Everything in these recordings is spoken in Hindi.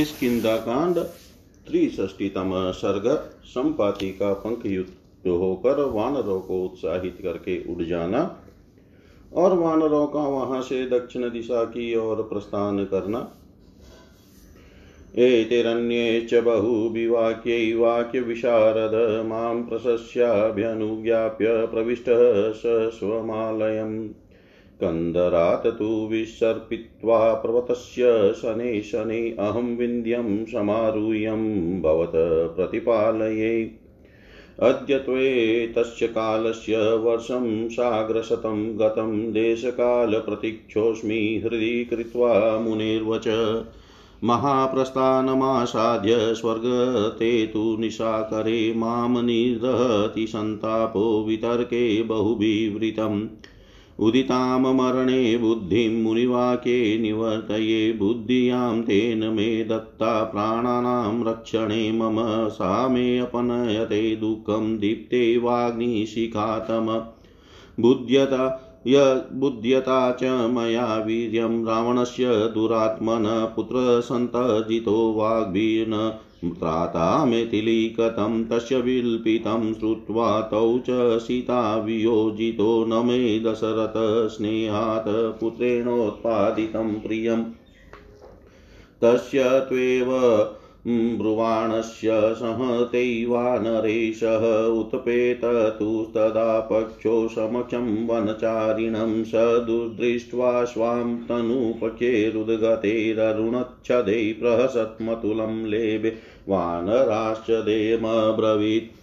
किसकिदा कांड त्रिष्टीतम सर्ग संपाति का पंख युक्त होकर वानरों को उत्साहित करके उड़ जाना और वानरों का वहाँ से दक्षिण दिशा की ओर प्रस्थान करना। एतिरन्ये च बहुविवाक्यै वाक्यविशारद, माँ प्रशस्याभ्यनुज्ञाप्य प्रविष्टः स स्वमालयम्। कन्दरात् तु विसर्पित्वा पर्वतस्य शनै शनै अहं विन्द्यं समारूह्यं भवत प्रतिपालये। अद्यत्वे तस्य कालस्य वर्षं साग्रशतं गतं देशकालप्रतीक्षोऽस्मि हृदि कृत्वा मुनेर्वच। महाप्रस्थानमासाद्य स्वर्गते तु निशाकरे माँ निर्दहति सन्तापो वितर्के बहुविवृतम्। उदितां मरणे बुद्धिं मुनिवाक्ये निवर्तये बुद्धियाँ तेन मे दत्ता प्राणानां रक्षणे मम सा मे अपनयते दुःखं दीप्ते वाग्निशिखातम बुध्यता य बुध्यता च मया वीर्यं रावणस्य दुरात्मन पुत्रसन्तजितो वाग्भिर्न त्रातामेतिलीकतं तस्य विल्पितं श्रुत्वा तौ च सीता वियोजितो न मे दशरथस्नेहात् पुत्रेणोत्पादितं प्रियम्। तस्य त्वेव ब्रुवाणस्य सहतैवानरेशः उत्पेततुस्तदा पक्षो समक्षं वनचारिणं स दुर्दृष्ट्वा स्वां तनूपचेरुद्गतेररुणच्छदे प्रहसत्मतुलं लेभे वानराश्च देमब्रवीत्।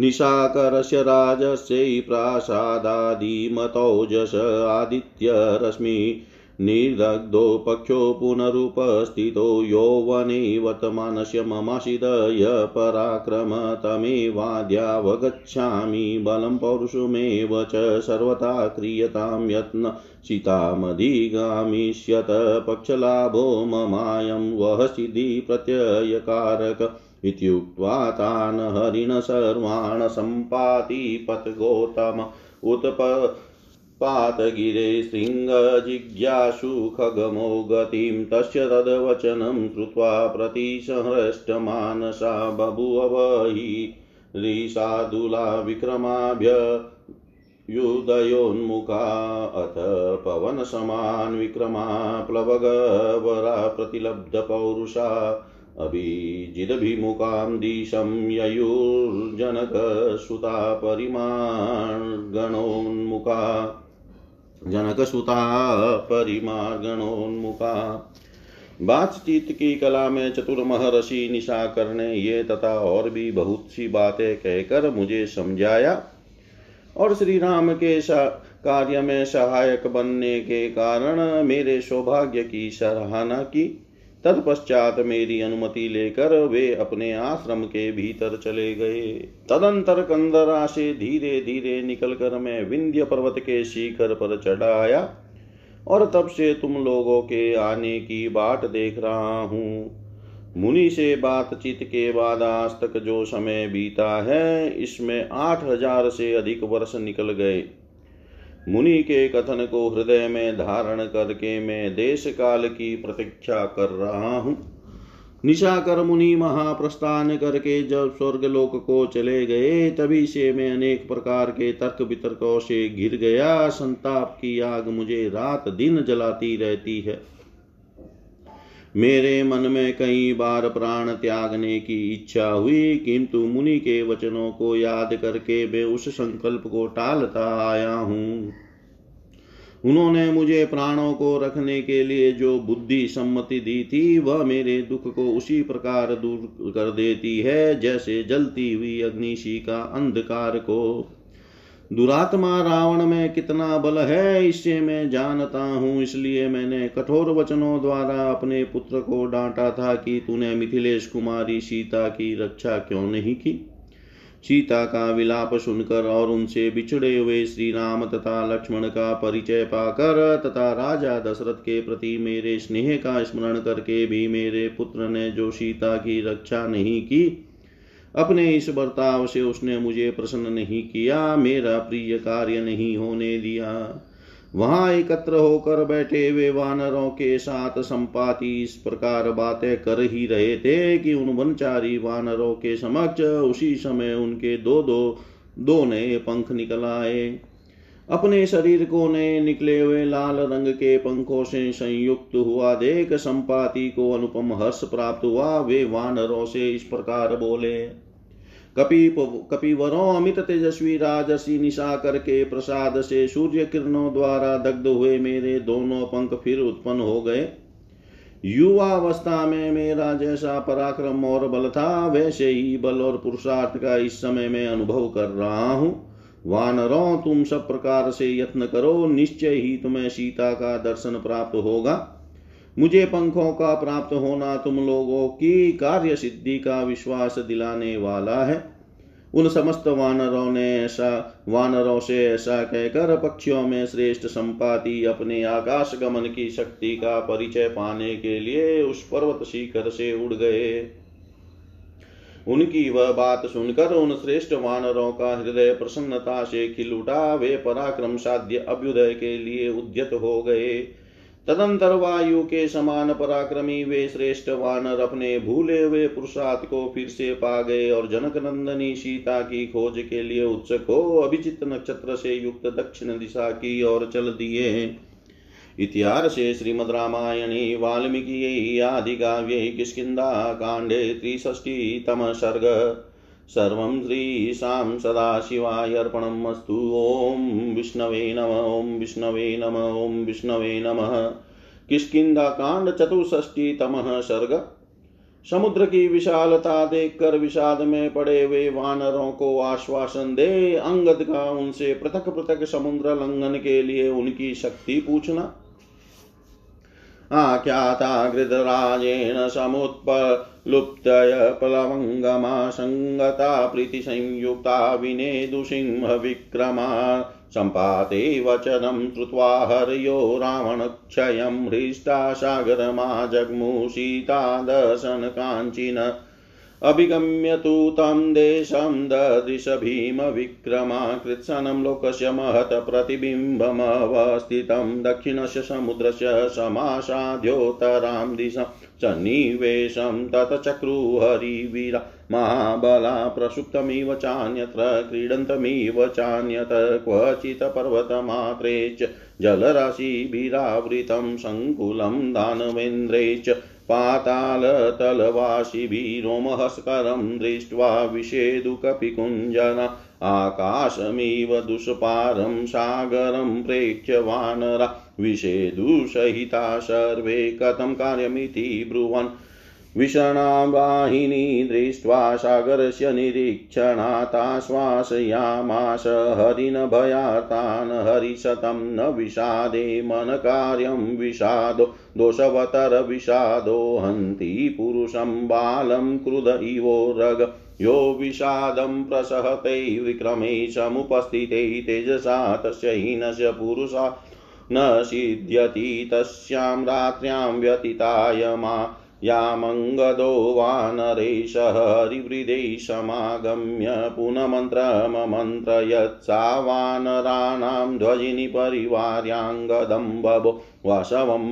निशाकरस्य राजस्यै प्रासादादिमतौजस आदित्यरश्मि निर्दग्धो पक्षो पुनरुपस्थितो यौवने वर्तमानस्य ममाशिदय पराक्रम तमेवाद्यावगच्छामि बलं पौरुषमेव च सर्वथा क्रियतां यत्न सीतामधिगामिष्यत। पक्षलाभो ममायं वः सिद्धिप्रत्ययकारक इत्युक्त्वा तान् हरिण सर्वान् सम्पाति पथगोतम उत्प पातगिरे शृङ्गजिज्ञासु खगमो गतिं, तस्य तद्वचनं श्रुत्वा प्रतिसहृष्टमानसा बभूव हि ऋषादुला विक्रमाभ्य युदयोन्मुखा अथ पवनसमान् विक्रमा प्लवगवरा प्रतिलब्धपौरुषा। अभिजिदभिमुखां दिशं ययुर्जनकसुता परिमार्गणोन्मुखा जनकसुता परिमार्गणोन्मुखा। बातचीत की कला में चतुर महर्षि निशा करने ये तथा और भी बहुत सी बातें कहकर मुझे समझाया और श्री राम के कार्य में सहायक बनने के कारण मेरे सौभाग्य की सराहना की। तत्पश्चात मेरी अनुमति लेकर वे अपने आश्रम के भीतर चले गए। तदंतर कंदरा से धीरे धीरे निकलकर मैं विंध्य पर्वत के शिखर पर चढ़ाया और तब से तुम लोगों के आने की बाट देख रहा हूँ। मुनि से बातचीत के बाद आज तक जो समय बीता है, इसमें आठ हज़ार से अधिक वर्ष निकल गए। मुनि के कथन को हृदय में धारण करके मैं देश काल की प्रतीक्षा कर रहा हूँ। निशाकर मुनि महाप्रस्थान करके जब स्वर्ग लोक को चले गए, तभी से मैं अनेक प्रकार के तर्क वितर्कों से घिर गया। संताप की आग मुझे रात दिन जलाती रहती है। मेरे मन में कई बार प्राण त्यागने की इच्छा हुई, किंतु मुनि के वचनों को याद करके मैं उस संकल्प को टालता आया हूँ। उन्होंने मुझे प्राणों को रखने के लिए जो बुद्धि सम्मति दी थी, वह मेरे दुख को उसी प्रकार दूर कर देती है, जैसे जलती हुई अग्निशी का अंधकार को। दुरात्मा रावण में कितना बल है, इससे मैं जानता हूँ। इसलिए मैंने कठोर वचनों द्वारा अपने पुत्र को डांटा था कि तूने मिथिलेश कुमारी सीता की रक्षा क्यों नहीं की? सीता का विलाप सुनकर और उनसे बिछड़े हुए श्री राम तथा लक्ष्मण का परिचय पाकर तथा राजा दशरथ के प्रति मेरे स्नेह का स्मरण करके भी मेरे पुत्र ने जो सीता की रक्षा नहीं की अपने इस बर्ताव से उसने मुझे प्रसन्न नहीं किया, मेरा प्रिय कार्य नहीं होने दिया। वहाँ एकत्र होकर बैठे वे वानरों के साथ संपाति इस प्रकार बातें कर ही रहे थे कि उन वनचारी वानरों के समक्ष उसी समय उनके दो दो दो नए पंख निकल आए। अपने शरीर को नए निकले हुए लाल रंग के पंखों से संयुक्त हुआ। देख संपाति को अनुपम हर्ष प्राप्त हुआ। वे वानरों से इस प्रकार बोले, कपि कपिवरों, अमित तेजस्वी, राजसी निशा करके प्रसाद से सूर्य किरणों द्वारा दग्ध हुए मेरे दोनों पंख फिर उत्पन्न हो गए। युवावस्था में मेरा जैसा पराक्रम और बल था, वैसे ही बल और पुरुषार्थ का इस समय में अनुभव कर रहा हूँ। वानरों तुम सब प्रकार से यत्न करो, निश्चय ही तुम्हें सीता का दर्शन प्राप्त होगा। मुझे पंखों का प्राप्त होना तुम लोगों की कार्य सिद्धि का विश्वास दिलाने वाला है। उन समस्त वानरों ने ऐसा, वानरों से ऐसा कहकर पक्षियों में श्रेष्ठ संपाति अपने आकाश गमन की शक्ति का परिचय पाने के लिए उस पर्वत शिखर से उड़ गए। उनकी वह बात सुनकर उन श्रेष्ठ वानरों का हृदय प्रसन्नता से खिल उठा वे पराक्रम साध्य अभ्युदय के लिए उद्यत हो गए। तदंतर वायु के समान पराक्रमी वे श्रेष्ठ वानर अपने भूले हुए पुरुषार्थ को फिर से पा गए और जनक नंदनी सीता की खोज के लिए उत्सुक हो अभिचित नक्षत्र से युक्त दक्षिण दिशा की ओर चल दिए। इतिहासे श्रीमद्रामायणे वाल्मीकि आदिकाव्ये किष्किन्धाकाण्डे त्रिषष्टितमः सर्ग सर्वं श्रीशां सदाशिवाय अर्पणम् अस्तु। ॐ विष्णवे नम, ॐ विष्णवे नम, ॐ विष्णवे नमः। किष्किन्धाकाण्ड चतुष्षष्टितमः सर्ग। समुद्र की विशालता देखकर विषाद में पड़े हुए वानरों को आश्वासन दे। अंगद का उनसे पृथक पृथक समुद्र लंघन के लिए उनकी शक्ति पूछना। आख्याता गृधराजेन समुत्पलुप्तय प्लवङ्गमा सङ्गता प्रीतिसंयुक्ता विनेदुसिंहविक्रमा सम्पाते वचनं श्रुत्वा हर्यो रावणक्षयं हृष्टा सागरमा दर्शन दर्शनकाञ्चिन अभिगम्य तु तं देशं ददृश भीमविक्रमा कृत्सनं लोकस्य महत् प्रतिबिम्बमवस्थितं। दक्षिणस्य समुद्रस्य समासाद्योत्तरां दिशं सन्निवेशं ततचक्रुहरिवीरा महाबला प्रसुप्तमिव चान्यत्र, क्रीडन्तमिव चान्यत, क्वचित् पर्वतमात्रे च जलराशिभिरावृतं, सङ्कुलं दानवेन्द्रे च पातालतलवासिभिरोमहस्करं दृष्ट्वा विषेदुकपिकुञ्जन आकाशमिव दुष्पारं सागरं प्रेक्ष्य वानरा विषेदुसहिता सर्वे कथं कार्यमिति ब्रुवन् विषणावाहिनी दृष्ट्वा सागरस्य निरीक्षणाताश्वासयामास हरिणभयातान् हरिशतं न विषादे मनकार्यं विषादो दोषवतरविषादो हन्ति पुरुषं बालं क्रुध इवोरग यो विषादं प्रसहते विक्रमे समुपस्थिते तेजसा तस्य हीनस्य पुरुषा न सिद्ध्यति तस्यां रात्र्यां व्यतीताय यामङ्गदो वानरेश हरिवृदे समागम्य पुनमन्त्रममन्त्रयत् सा वानराणां ध्वजिनि परिवार्याङ्गदं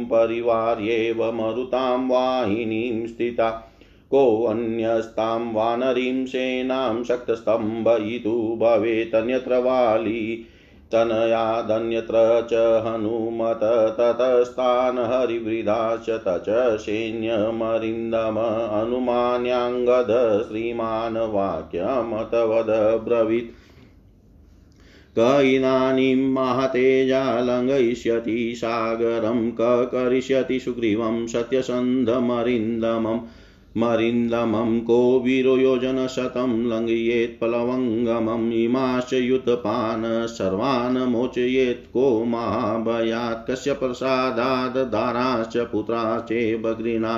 परिवार्येव मरुतां वाहिनीं स्थिता। कोऽन्यस्तां वानरीं सेनां शक्तस्तम्भयितु भवेदन्यत्र वाली। तनयादन्यत्र च हनुमत ततस्तान् हरिवृधा च तच सैन्यमरिन्दम अनुमान्याङ्गद श्रीमान् वाक्यमतवद ब्रवीत् क इदानीं महतेजा लङ्घयिष्यति सागरं क करिष्यति सुग्रीवं सत्यसन्धमरिन्दमम्। मरिन्दमं को वीरो योजनशतं लङ्घयेत् प्लवङ्गमम् इमाश्च युतपान् सर्वान् मोचयेत् को महाभयात् कस्य प्रसादात् दाराश्च पुत्राश्चेवग्रिणा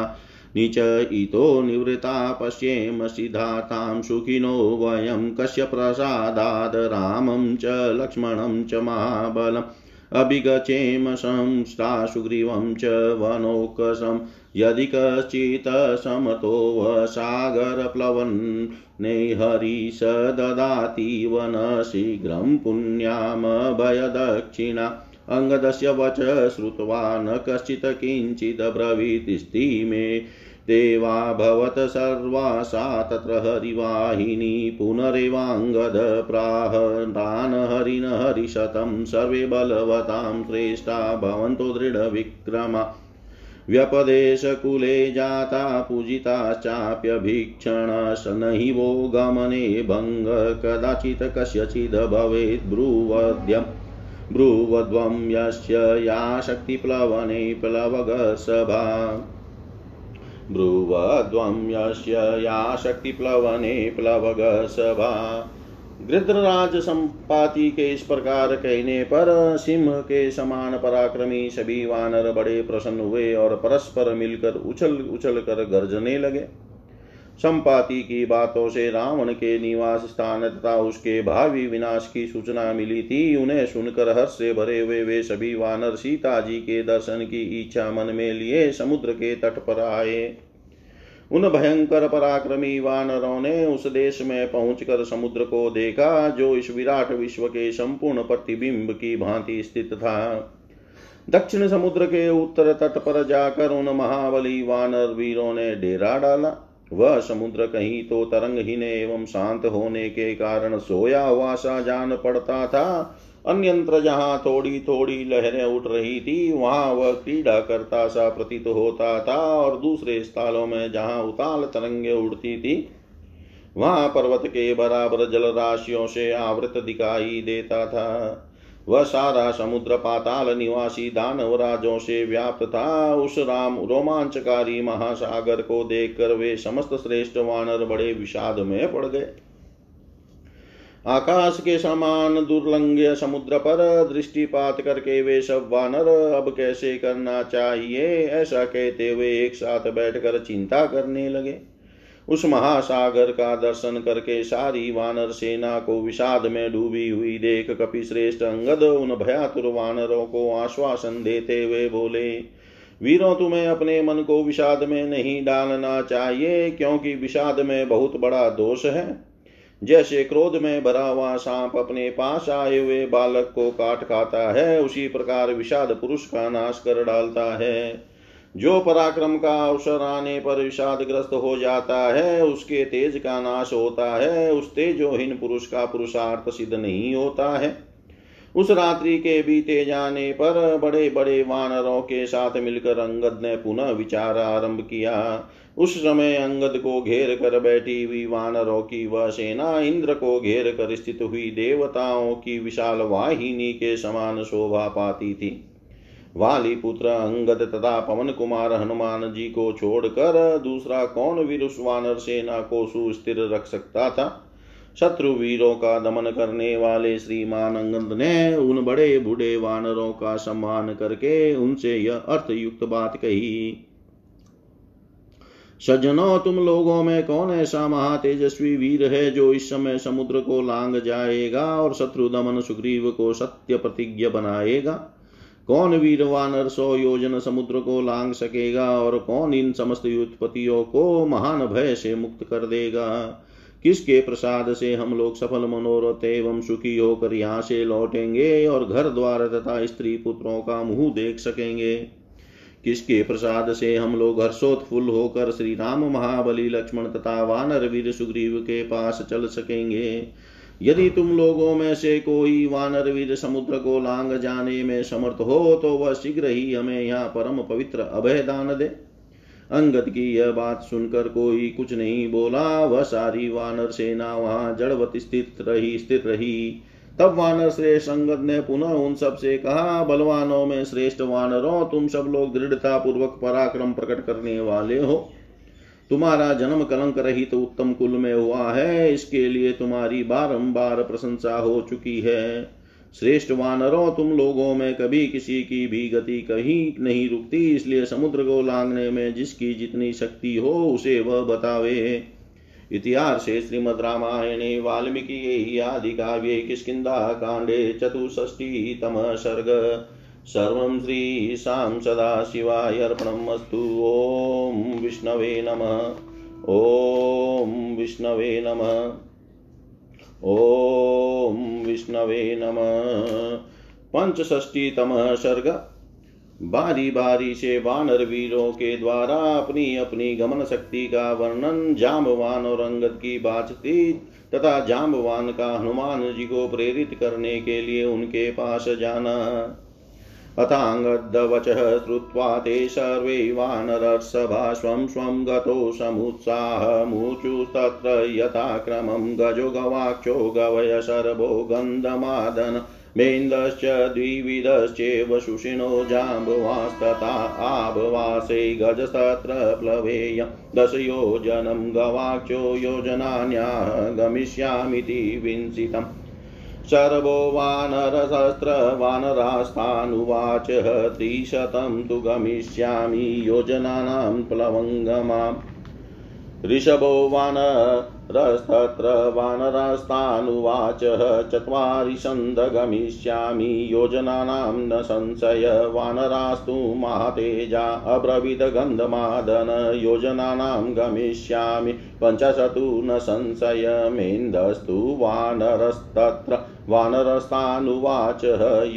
नीच इतो निवृत्ता पश्येम सिद्धातां सुखिनो वयं कस्य प्रसादाद् रामं च लक्ष्मणं च महाबलम् अभिगचेम संस्था सुग्रीवं च वनौकसं यदि कश्चित् समतो सागरप्लवन्ने हरि स ददाति वन शीघ्रं पुण्यामभयदक्षिणा अङ्गदस्य वच श्रुत्वा न कश्चित् किञ्चिदब्रवीतिस्ति मे ते वा भवत सर्वा सा तत्र हरिवाहिनी पुनरेवाङ्गद प्राह। हरिण हरिशतं सर्वे बलवतां श्रेष्ठा भवन्तो दृढविक्रमा। व्यपदेशकुले जाता पूजिताश्चाप्यभीक्षणशनहि वो गमने भङ्ग, कदाचित् कस्यचिद् भवेत् ब्रुवद्यम् ब्रुवध्वं यस्य या शक्तिप्लवने प्लवगसभा। ब्रुवध्वं यस्य या शक्तिप्लवने प्लवगसभा। गृध्रराज संपाति के इस प्रकार कहने पर सिंह के समान पराक्रमी सभी वानर बड़े प्रसन्न हुए और परस्पर मिलकर उछल उछल कर गर्जने लगे। संपाति की बातों से रावण के निवास स्थान तथा उसके भावी विनाश की सूचना मिली थी। उन्हें सुनकर हर्ष से भरे हुए वे सभी वानर सीता जी के दर्शन की इच्छा मन में लिए समुद्र के तट पर आए। उन भयंकर पराक्रमी वानरों ने उस देश में पहुंचकर समुद्र को देखा, जो इस विराट विश्व के संपूर्ण प्रतिबिंब की भांति स्थित था। दक्षिण समुद्र के उत्तर तट पर जाकर उन महाबली वानर वीरों ने डेरा डाला। वह समुद्र कहीं तो तरंगहीन एवं शांत होने के कारण सोया हुआ सा जान पड़ता था। अन्यंत्र जहाँ थोड़ी थोड़ी लहरें उठ रही थी। वहाँ वह क्रीड़ा करता सा प्रतीत होता था और दूसरे स्थलों में जहाँ उताल तरंगे उड़ती थी, वहाँ पर्वत के बराबर जल राशियों से आवृत दिखाई देता था। वह सारा समुद्र पाताल निवासी दानव राजों से व्याप्त था। उस राम रोमांचकारी महासागर को देखकर वे समस्त श्रेष्ठ वानर बड़े विषाद में पड़ गए। आकाश के समान दुर्लंघ्य समुद्र पर दृष्टिपात करके वे सब वानर, अब कैसे करना चाहिए? ऐसा कहते हुए एक साथ बैठकर चिंता करने लगे। उस महासागर का दर्शन करके सारी वानर सेना को विषाद में डूबी हुई देख कपि श्रेष्ठ अंगद उन भयातुर वानरों को आश्वासन देते हुए बोले, वीरों, तुम्हें अपने मन को विषाद में नहीं डालना चाहिए, क्योंकि विषाद में बहुत बड़ा दोष है। जैसे क्रोध में भरा हुआ सांप अपने पास आए हुए बालक को काट खाता है, उसी प्रकार विषाद पुरुष का नाश कर डालता है। जो पराक्रम का अवसर आने पर विषादग्रस्त हो जाता है, उसके तेज का नाश होता है, उस तेजोहीन पुरुष का पुरुषार्थ सिद्ध नहीं होता है। उस रात्रि के बीते जाने पर बड़े बड़े वानरों के साथ मिलकर अंगद ने पुनः विचार आरंभ किया। उस समय अंगद को घेर कर बैठी हुई वानरों की वह सेना इंद्र को घेर कर स्थित हुई देवताओं की विशाल वाहिनी के समान शोभा पाती थी। वाली पुत्र अंगद तथा पवन कुमार हनुमान जी को छोड़कर दूसरा कौन वीर उस वानर सेना को सुस्थिर रख सकता था? शत्रु वीरों का दमन करने वाले श्रीमान अंगद ने उन बड़े बूढ़े वानरों का सम्मान करके उनसे यह अर्थयुक्त बात कही। सज्जनों तुम लोगों में कौन ऐसा महातेजस्वी वीर है जो इस समय समुद्र को लांग जाएगा और शत्रु दमन सुग्रीव को सत्य प्रतिज्ञ बनाएगा? कौन वीर वानर सौ योजन समुद्र को लांग सकेगा और कौन इन समस्त युद्धपतियों को महान भय से मुक्त कर देगा? किसके प्रसाद से हम लोग सफल मनोरथ एवं सुखी होकर यहाँ से लौटेंगे और घर द्वार तथा स्त्री पुत्रों का मुँह देख सकेंगे? किसके प्रसाद से हम लोग हर्षोत्फुल होकर श्री राम महाबली लक्ष्मण तथा वानर वीर सुग्रीव के पास चल सकेंगे? यदि तुम लोगों में से कोई वानर वीर समुद्र को लांग जाने में समर्थ हो तो वह शीघ्र ही हमें यहाँ परम पवित्र अभय दान दे। अंगद की यह बात सुनकर कोई कुछ नहीं बोला। वह सारी वानर सेना वहाँ जड़वत स्थित रही स्थित रही। तब वानर श्रेष्ठ संगत ने पुनः उन सबसे कहा, बलवानों में श्रेष्ठ वानरों, तुम सब लोग दृढ़ता पूर्वक पराक्रम प्रकट करने वाले हो। तुम्हारा जन्म कलंक रहित तो उत्तम कुल में हुआ है, इसके लिए तुम्हारी बारंबार प्रशंसा हो चुकी है। श्रेष्ठ वानरों, तुम लोगों में कभी किसी की भी गति कहीं नहीं रुकती, इसलिए समुद्र को लांगने में जिसकी जितनी शक्ति हो, उसे वह बतावे। इतिहासे श्रीमद्रामायणे वाल्मीकि आदिकाव्ये किष्किन्धाकाण्डे चतुष्षष्टितमः सर्ग। सर्वं श्रीशां सदाशिवाय अर्पणम् अस्तु ॐ विष्णवे नमः। ॐ विष्णवे नमः। ॐ विष्णवे नमः। पंचष्टीतम सर्ग। बारी बारी से वानर वीरों के द्वारा अपनी अपनी गमन शक्ति का वर्णन जाम्बवान और अंगद की बातचीत तथा जाम्बवान का हनुमान जी को प्रेरित करने के लिए उनके पास जाना। अथाङ्गद्वचः श्रुत्वा ते सर्वे वानरसभा स्वं स्वं गतो समुत्साहमुचुस्तत्र यथाक्रमं गजो गवाक्षो गवय शर्भो गन्धमादन मेन्दश्च द्विविधश्चेव शुशिनो जाम्बवास्तथा आभवासे गजस्तत्र प्लवेयं। दशयोजनं गवाक्षो योजनान्याः गमिष्यामिति विंसितम्। शर्वो वानरसहस्र वानरास्तानुवाच त्रिशतं तु गमिष्यामि योजनानां प्लवङ्गमाम्। ऋषभो वानरस्तत्र वानरस्तानुवाच चत्वारिशन्दगमिष्यामि योजनानां न संशय, वानरास्तु महातेजा अब्रवीदगन्धमादन योजनानां गमिष्यामि, पञ्चशतु न संशयमेन्दस्तु वानरस्तत्र, वानरस्तानुवाच,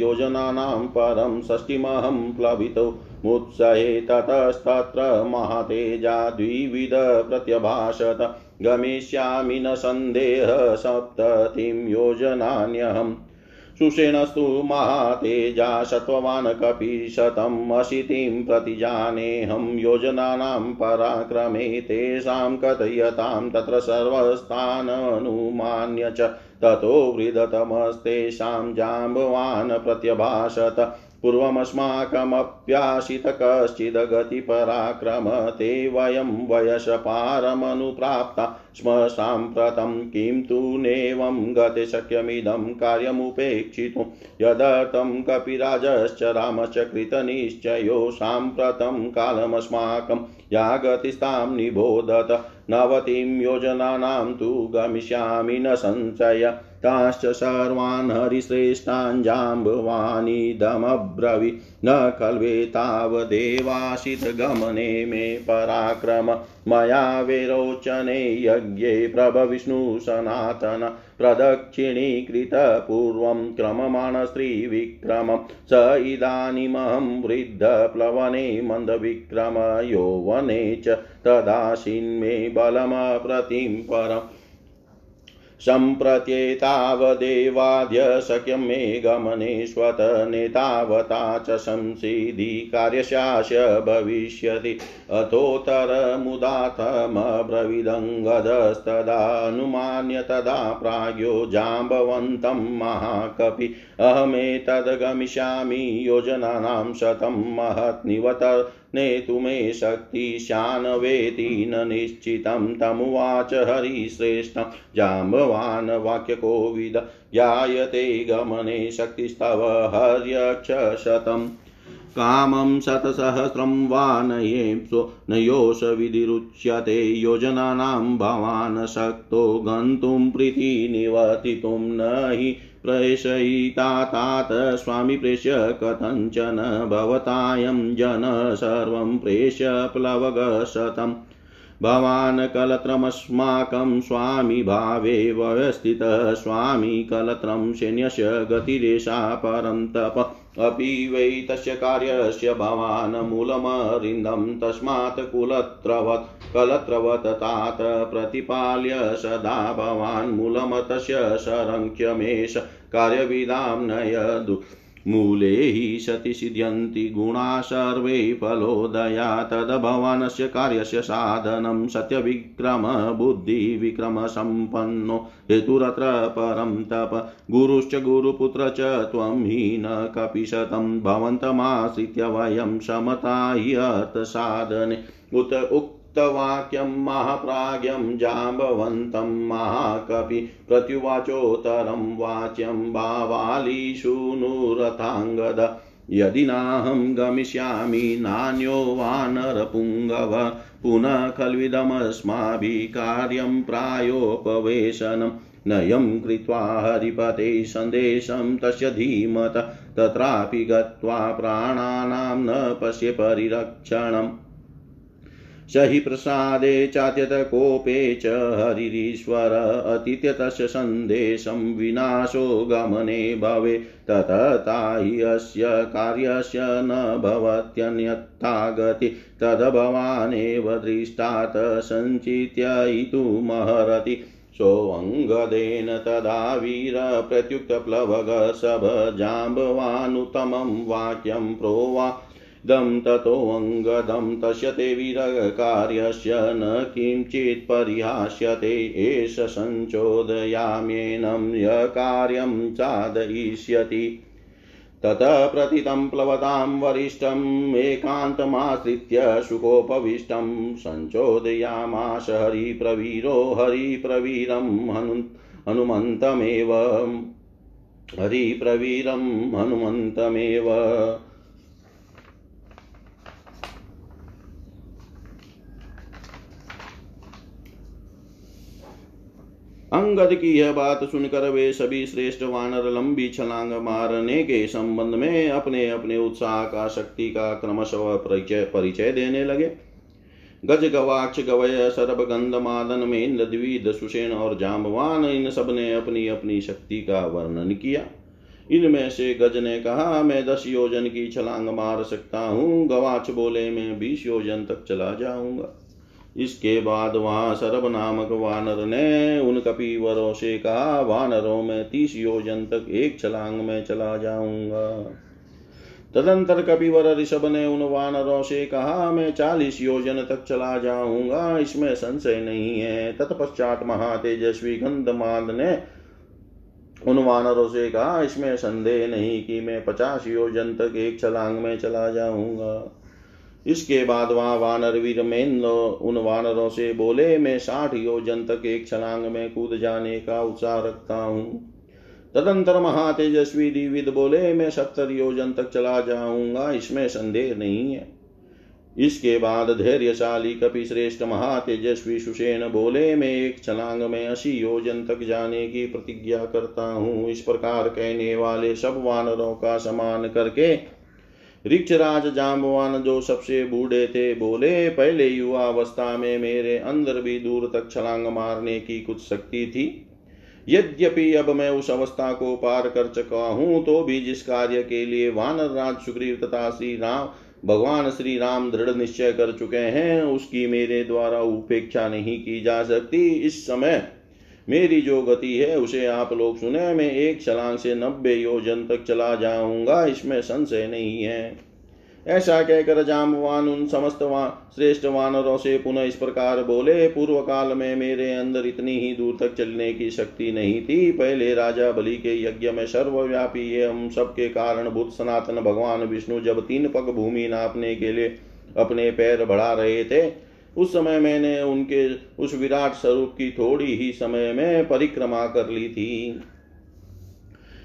योजनानां परं षष्टिमहं प्लवितो मुत्सहे ततस्तत्र महातेजा द्विविध प्रत्यभाषत गमिष्यामि न सन्देह सप्ततिं योजनान्यहम् सुषेणस्तु महातेजा सत्त्ववान् कपिशतम् अशीतिं प्रतिजानेऽहं योजनानां पराक्रमे तेषां कथयतां तत्र सर्वस्थाननुमान्य च। ततो वृदतमस्तेषां जाम्बवान् प्रत्यभाषत। पूर्वमस्माकमप्याशित कश्चिदगतिपराक्रम ते वयं वयसपारमनुप्राप्ता स्म साम्प्रतं किं तु नैवं गते शक्यमिदं कार्यमुपेक्षितुं। यदर्थं कपिराजश्च रामश्च कृतनिश्चयो साम्प्रतं कालमस्माकं या गतिस्तां निबोधत। नवतिं योजनानां तु गमिष्यामि न संशय। ताश्च सर्वान् हरिश्रेष्ठान् जाम्बवानिदमब्रवि न खल्वेतावदेवाशितगमने मे पराक्रम। मया विरोचने यज्ञे प्रभविष्णुसनातन प्रदक्षिणीकृतपूर्वं क्रममाणस्त्रीविक्रमं स इदानीमहं वृद्धप्लवने मन्दविक्रम। यौवने च तदासीन्मे बलमप्रतिं परम्। सम्प्रत्येतावदेवाद्य शक्यं मे गमनेष्वत नेतावता च संसिधि कार्यशास्य भविष्यति। अथोत्तरमुदातमब्रविदङ्गदस्तदानुमान्य तदा प्राज्ञो जाम्बवन्तं महाकपि। अहमेतद्गमिष्यामि योजनानां शतं नेतु मे शक्तिशानवेति न निश्चितं तमुवाच हरिश्रेष्ठं। जाम्बवान् वाक्यकोविद ज्ञायते गमने शक्तिस्तव हर्यक्षशतम् कामं शतसहस्रं वा नयेप्सो नयोष विधिरुच्यते योजनानां भवान् शक्तो गन्तुं प्रीतिनिवर्तितुं न हि प्रेषयितातात स्वामी प्रेष्य कथञ्चन भवतायं जन सर्वं प्रेष्य प्लवगशतम्। भवान् कलत्रमस्माकं स्वामी भावे व्यवस्थितः स्वामी कलत्रं सैन्यस्य गतिरेषा परं अपि वै तस्य कार्यस्य भवान् मूलमरिन्दं तस्मात् कुलत्रवत्, कलत्रवत् तात प्रतिपाल्य सदा भवान् मूलमतस्य शरङ्ख्यमेष कार्यविदां नयदु मूले हि सति सिद्ध्यन्ति गुणा सर्वे फलोदया तद्भवानस्य कार्यस्य साधनं सत्यविक्रम बुद्धिविक्रमसम्पन्नो हेतुरत्र परं तप, गुरुश्च गुरुपुत्र च त्वं हि न कपिशतं। भवन्तमाश्रित्य वयं समता हि अर्थसाधने। उत उक्त उक्तवाक्यं महाप्राज्ञं जाम्बवन्तं महाकपि प्रत्युवाचोत्तरं वाच्यं बावालीशूनुरथाङ्गद यदि नाहं गमिष्यामि नान्यो वानरपुङ्गव पुनः खल्विदमस्माभिः कार्यं प्रायोपवेशनम् नयं कृत्वा हरिपते सन्देशं तस्य धीमत। तत्रापि गत्वा प्राणानां न पश्य परिरक्षणम्। स हि प्रसादे चात्यतकोपे च हरिरीश्वर अतिथ्यतस्य सन्देशं विनाशो गमने भवे। ततता हि अस्य कार्यस्य न भवत्यन्यथा गति तद्भवानेव दृष्टात् सञ्चित्य इतुमहरति सोऽङ्गदेन तदा वीर प्रत्युक्तप्लवग सभजाम्बवानुतमं वाक्यं प्रोवा। दं ततोऽङ्गदं तस्य ते वीरकार्यस्य न किञ्चित् परिहास्यते, एष सञ्चोदयाम्येनं यकार्यं चादयिष्यति। ततः प्रतितं प्लवतां वरिष्ठम् एकान्तमाश्रित्य सुखोपविष्टं सञ्चोदयामाश हरिप्रवीरो हरिप्रवीरं हनु, हनुमन्तमेव। हरिप्रवीरं हनुमन्तमेव। अंगद की यह बात सुनकर वे सभी श्रेष्ठ वानर लंबी छलांग मारने के संबंध में अपने अपने उत्साह का, शक्ति का क्रमशः परिचय देने लगे। गज गवाक्ष गवय सरब गंध मादन में द्विद सुषेण और जाम्बवान इन सबने अपनी अपनी शक्ति का वर्णन किया। इनमें से गज ने कहा, मैं दस योजन की छलांग मार सकता हूँ। गवाच बोले, मैं बीस योजन तक चला जाऊँगा। इसके बाद वहाँ सरब नामक वानर ने उन कपिवरों से कहा, वानरों, में तीस योजन तक एक छलांग में चला जाऊँगा। तदंतर कपिवर ऋषभ ने उन वानरों से कहा, मैं चालीस योजन तक चला जाऊँगा, इसमें संशय नहीं है। तत्पश्चात महातेजस्वी गंधमाद ने उन वानरों से कहा, इसमें संदेह नहीं कि मैं पचास योजन तक एक छलांग में चला जाऊँगा। इसके बाद वहाँ वानर वीर मेन उन वानरों से बोले, मैं साठ योजन तक एक छलांग में कूद जाने का उत्साह रखता हूँ। तदंतर महातेजस्वी दिविद बोले, मैं सत्तर योजन तक चला जाऊँगा, इसमें संदेह नहीं है। इसके बाद धैर्यशाली कपि श्रेष्ठ महातेजस्वी सुषेण बोले, मैं एक छलांग में अस्सी योजन तक जाने की प्रतिज्ञा करता हूँ। इस प्रकार कहने वाले सब वानरों का समान करके ऋक्षराज जाम्बवान जो सबसे बूढ़े थे, बोले, पहले युवा अवस्था में मेरे अंदर भी दूर तक छलांग मारने की कुछ शक्ति थी। यद्यपि अब मैं उस अवस्था को पार कर चुका हूँ तो भी जिस कार्य के लिए वानर राज सुग्रीव तथा श्री राम, भगवान श्री राम दृढ़ निश्चय कर चुके हैं, उसकी मेरे द्वारा उपेक्षा नहीं की जा सकती। इस समय मेरी जो गति है उसे आप लोग सुने मैं एक छलांग से नब्बे योजन तक चला जाऊँगा इसमें संशय नहीं है। ऐसा कहकर जामवान उन समस्त वा, श्रेष्ठ वानरों से पुनः इस प्रकार बोले पूर्व काल में मेरे अंदर इतनी ही दूर तक चलने की शक्ति नहीं थी। पहले राजा बलि के यज्ञ में सर्वव्यापी हम सबके कारण भूत सनातन भगवान विष्णु जब तीन पग भूमि नापने के लिए अपने पैर बढ़ा रहे थे उस समय मैंने उनके उस विराट स्वरूप की थोड़ी ही समय में परिक्रमा कर ली थी।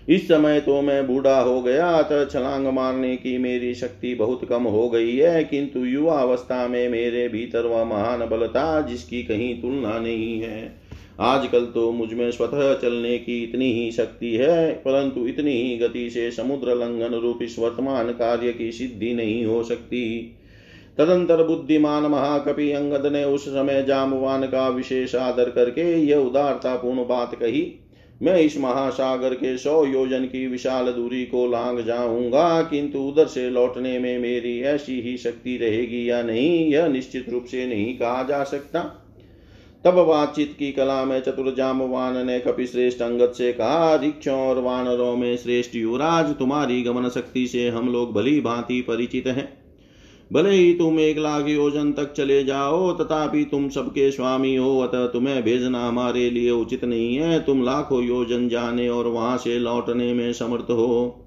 इस समय तो मैं बूढ़ा हो गया, अतः छलांग मारने की मेरी शक्ति बहुत कम हो गई है, किंतु युवा अवस्था में मेरे भीतर वह महान बल था जिसकी कहीं तुलना नहीं है। आजकल तो मुझमें स्वतः चलने की इतनी ही शक्ति है, परंतु इतनी ही गति से समुद्र लंघन रूप इस वर्तमान कार्य की सिद्धि नहीं हो सकती। तदंतर बुद्धिमान महाकपि अंगद ने उस समय जामवान का विशेष आदर करके यह उदारतापूर्ण बात कही, मैं इस महासागर के सौ योजन की विशाल दूरी को लांग जाऊँगा, किंतु उधर से लौटने में मेरी ऐसी ही शक्ति रहेगी या नहीं, यह निश्चित रूप से नहीं कहा जा सकता तब बातचीत की कला में चतुर जामवान ने कपि श्रेष्ठ अंगद से कहा, रिक्षों और वानरों में श्रेष्ठ युवराज, तुम्हारी गमन शक्ति से हम लोग भली भांति परिचित हैं। भले ही तुम एक लाख योजन तक चले जाओ, तथापि तुम सबके स्वामी हो, अतः तुम्हें भेजना हमारे लिए उचित नहीं है। तुम लाखों योजन जाने और वहाँ से लौटने में समर्थ हो।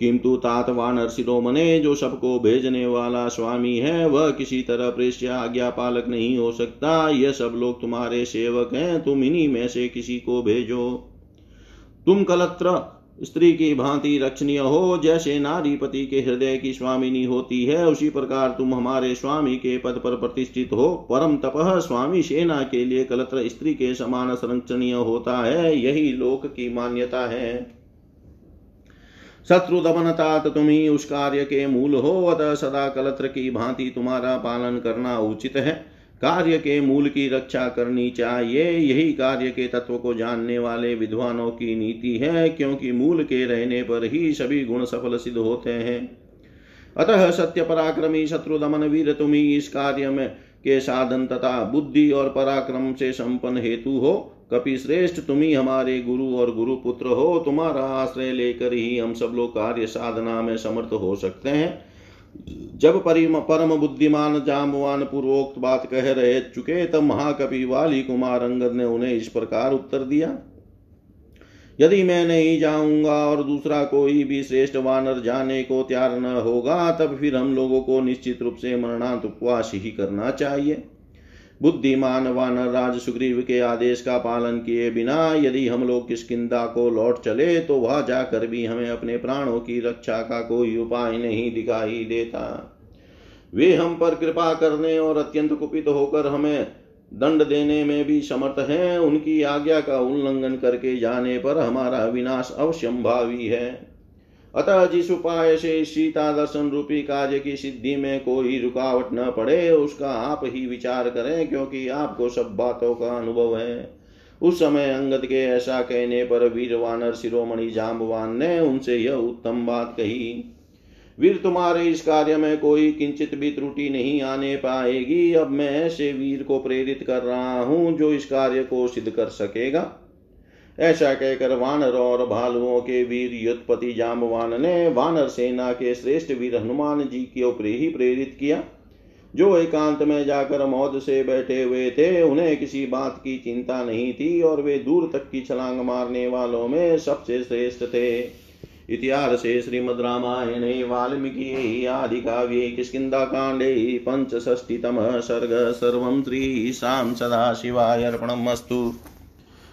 किंतु तात वानर शिरोमने जो सबको भेजने वाला स्वामी है, वह किसी तरह प्रेष्य आज्ञा पालक नहीं हो सकता। यह सब लोग तुम्हारे सेवक हैं, तुम इन्हीं में से किसी को भेजो। तुम कलत्र स्त्री की भांति रक्षणीय हो, जैसे नारी पति के हृदय की स्वामिनी होती है, उसी प्रकार तुम हमारे स्वामी के पद पर प्रतिष्ठित हो। परम तपह स्वामी सेना के लिए कलत्र स्त्री के समान संरक्षणीय होता है, यही लोक की मान्यता है। शत्रु दमनतात तुम ही उस कार्य के मूल हो, अतः सदा कलत्र की भांति तुम्हारा पालन करना उचित है। कार्य के मूल की रक्षा करनी चाहिए। यही कार्य के तत्व को जानने वाले विद्वानों की नीति है, क्योंकि मूल के रहने पर ही सभी गुण सफल सिद्ध होते हैं। अतः सत्य पराक्रमी शत्रु दमन वीर, तुम ही इस कार्य में के साधन तथा बुद्धि और पराक्रम से संपन्न हेतु हो। कपि श्रेष्ठ, तुम ही हमारे गुरु और गुरु पुत्र हो। तुम्हारा आश्रय लेकर ही हम सब लोग कार्य साधना में समर्थ हो सकते हैं। जब परिम परम बुद्धिमान जामवान पूर्वोक्त बात कह रहे चुके, तब महाकवि वाली कुमार अंगद ने उन्हें इस प्रकार उत्तर दिया, यदि मैं नहीं जाऊँगा और दूसरा कोई भी श्रेष्ठ वानर जाने को तैयार न होगा, तब फिर हम लोगों को निश्चित रूप से मरणांत उपवास ही करना चाहिए। बुद्धिमान वानर राज सुग्रीव के आदेश का पालन किए बिना यदि हम लोग किसकिदा को लौट चले तो वह जाकर भी हमें अपने प्राणों की रक्षा का कोई उपाय नहीं दिखाई देता। वे हम पर कृपा करने और अत्यंत कुपित होकर हमें दंड देने में भी समर्थ हैं। उनकी आज्ञा का उल्लंघन करके जाने पर हमारा विनाश अवश्यंभावी है। अतः जिस उपाय से सीता दर्शन रूपी कार्य की सिद्धि में कोई रुकावट न पड़े, उसका आप ही विचार करें, क्योंकि आपको सब बातों का अनुभव है। उस समय अंगद के ऐसा कहने पर वीर वानर शिरोमणि जाम्बवान ने उनसे यह उत्तम बात कही, वीर तुम्हारे इस कार्य में कोई किंचित भी त्रुटि नहीं आने पाएगी। अब मैं ऐसे वीर को प्रेरित कर रहा हूँ, जो इस कार्य को सिद्ध कर सकेगा। ऐसा कहकर वानर और भालुओं के वीर युद्धपति जामवान ने वानर सेना के श्रेष्ठ वीर हनुमान जी के ऊपर ही प्रेरित किया। जो एकांत में जाकर मौत से बैठे हुए थे, उन्हें किसी बात की चिंता नहीं थी और वे दूर तक की छलांग मारने वालों में सबसे श्रेष्ठ थे। इतिहासे श्रीमद्रामायणे वाल्मीकि आदि काव्य आदिकाव्ये किष्किन्धाकाण्डे पञ्चषष्टितमः सर्ग, सर्वं श्रीशां सदाशिवाय अर्पणमस्तु